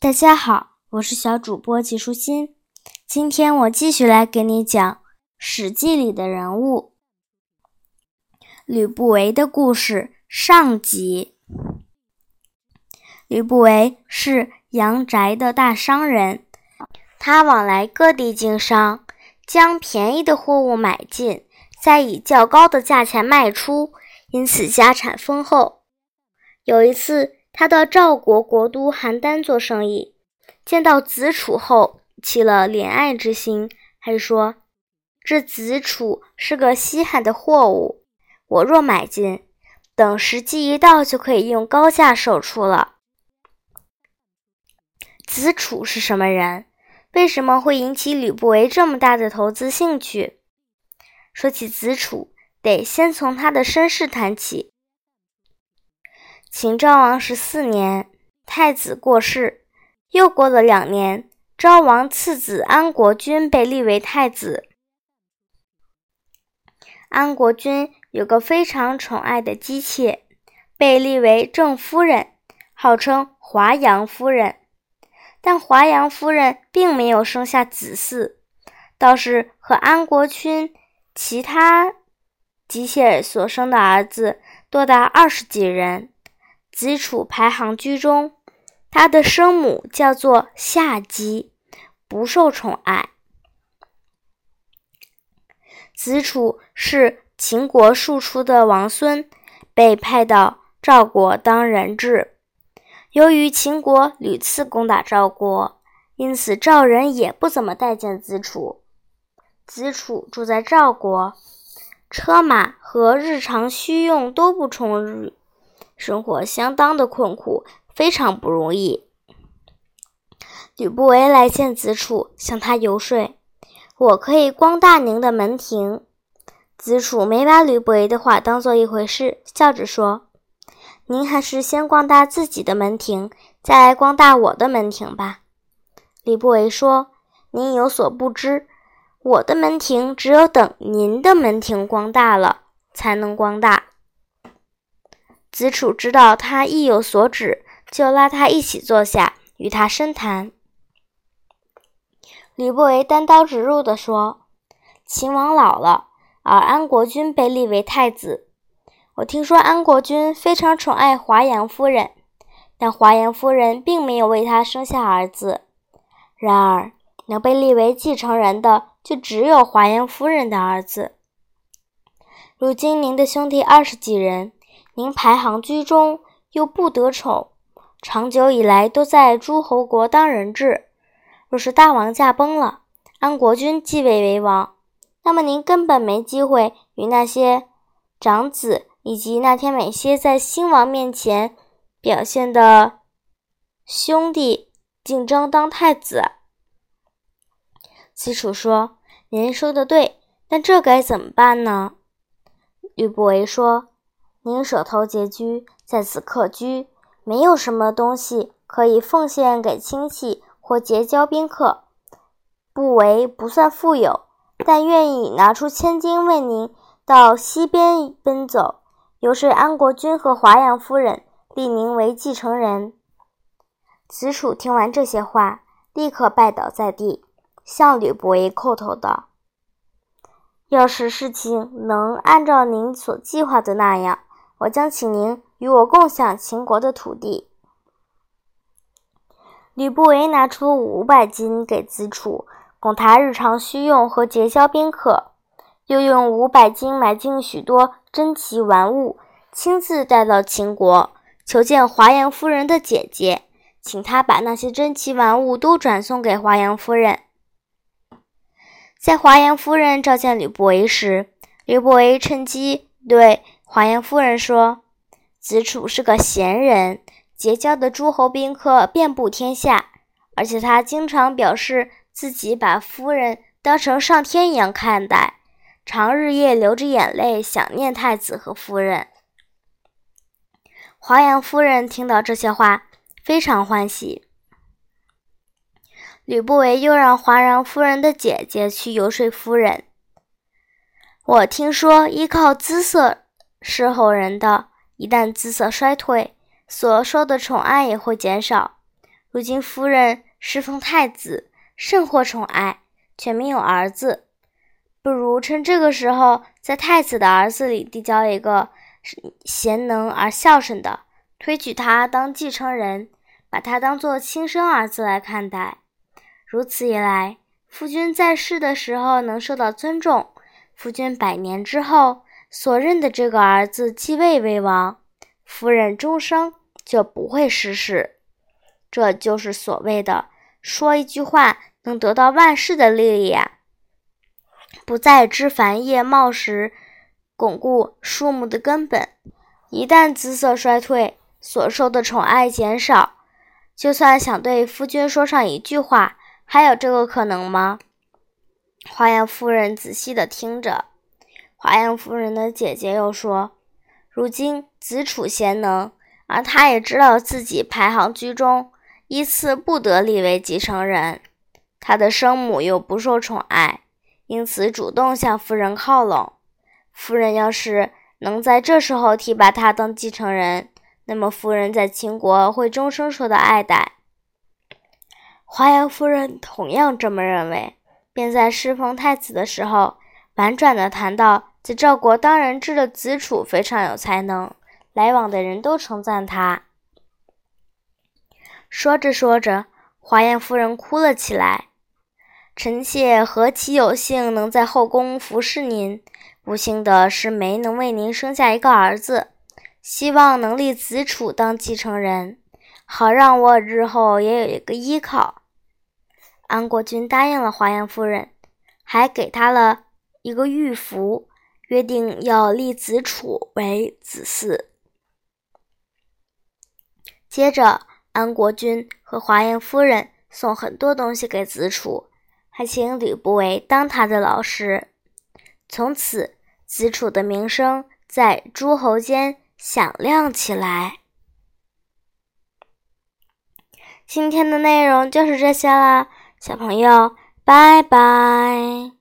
大家好，我是小主播季舒心。今天我继续来给你讲《史记》里的人物吕不韦的故事上集。吕不韦是阳翟的大商人，他往来各地经商，将便宜的货物买进，再以较高的价钱卖出，因此家产丰厚。有一次，他到赵国国都邯郸做生意，见到子楚后起了怜爱之心，还说：“这子楚是个稀罕的货物，我若买进，等时机一到，就可以用高价售出了。”子楚是什么人？为什么会引起吕不韦这么大的投资兴趣？说起子楚，得先从他的身世谈起。秦昭王十四年，太子过世。又过了两年，昭王次子安国君被立为太子。安国君有个非常宠爱的姬妾，被立为正夫人，号称华阳夫人。但华阳夫人并没有生下子嗣，倒是和安国君其他姬妾所生的儿子多达二十几人。子楚排行居中，他的生母叫做夏姬，不受宠爱。子楚是秦国庶出的王孙，被派到赵国当人质。由于秦国屡次攻打赵国，因此赵人也不怎么待见子楚。子楚住在赵国，车马和日常需用都不充裕。生活相当的困苦，非常不容易。吕不韦来见子楚，向他游说：“我可以光大您的门庭。”子楚没把吕不韦的话当做一回事，笑着说：“您还是先光大自己的门庭，再来光大我的门庭吧。”吕不韦说：“您有所不知，我的门庭只有等您的门庭光大了，才能光大。”子楚知道他意有所指，就拉他一起坐下，与他深谈。吕不韦单刀直入地说：“秦王老了，而安国君被立为太子。我听说安国君非常宠爱华阳夫人，但华阳夫人并没有为他生下儿子。然而，能被立为继承人的，就只有华阳夫人的儿子。如今您的兄弟二十几人。”您排行居中，又不得宠，长久以来都在诸侯国当人质。若是大王驾崩了，安国君继位为王，那么您根本没机会与那些长子以及那天美些在新王面前表现的兄弟竞争当太子。子楚说：“您说的对，但这该怎么办呢？”吕不韦说。您手头拮据，在此客居，没有什么东西可以奉献给亲戚或结交宾客。不为不算富有，但愿意拿出千金为您到西边奔走，由是安国君和华阳夫人立您为继承人。子楚听完这些话，立刻拜倒在地，向吕不韦叩头道：“要是事情能按照您所计划的那样。”我将请您与我共享秦国的土地。吕不韦拿出五百金给子楚，供他日常需用和结交宾客，又用五百金买进许多珍奇玩物，亲自带到秦国，求见华阳夫人的姐姐，请她把那些珍奇玩物都转送给华阳夫人。在华阳夫人召见吕不韦时，吕不韦趁机对。华阳夫人说：“子楚是个贤人，结交的诸侯宾客遍布天下，而且他经常表示自己把夫人当成上天一样看待，常日夜流着眼泪想念太子和夫人。”华阳夫人听到这些话，非常欢喜。吕不韦又让华阳夫人的姐姐去游说夫人。我听说依靠姿色。侍候人的，一旦姿色衰退，所受的宠爱也会减少。如今夫人侍奉太子，甚获宠爱，却没有儿子。不如趁这个时候，在太子的儿子里递交一个贤能而孝顺的，推举他当继承人，把他当做亲生儿子来看待。如此一来，夫君在世的时候能受到尊重，夫君百年之后所认的这个儿子继位为王，夫人终生就不会失势。这就是所谓的说一句话能得到万事的利益呀。不再枝繁叶茂时，巩固树木的根本。一旦姿色衰退，所受的宠爱减少，就算想对夫君说上一句话，还有这个可能吗？华阳夫人仔细地听着。华阳夫人的姐姐又说：“如今子楚贤能，而他也知道自己排行居中，依次不得立为继承人。他的生母又不受宠爱。”因此，主动向夫人靠拢。夫人要是能在这时候提拔他当继承人，那么夫人在秦国会终生受到爱戴。华阳夫人同样这么认为，便在侍奉太子的时候，婉转地谈到，在赵国当人质的子楚非常有才能，来往的人都称赞他。说着说着，华阳夫人哭了起来。臣妾何其有幸能在后宫服侍您，不幸的是没能为您生下一个儿子。希望能立子楚当继承人，好让我日后也有一个依靠。安国君答应了华阳夫人，还给她了一个玉符，约定要立子楚为子嗣。接着，安国君和华阳夫人送很多东西给子楚。还请吕不韦当他的老师，从此子楚的名声在诸侯间响亮起来。今天的内容就是这些啦，小朋友，拜拜。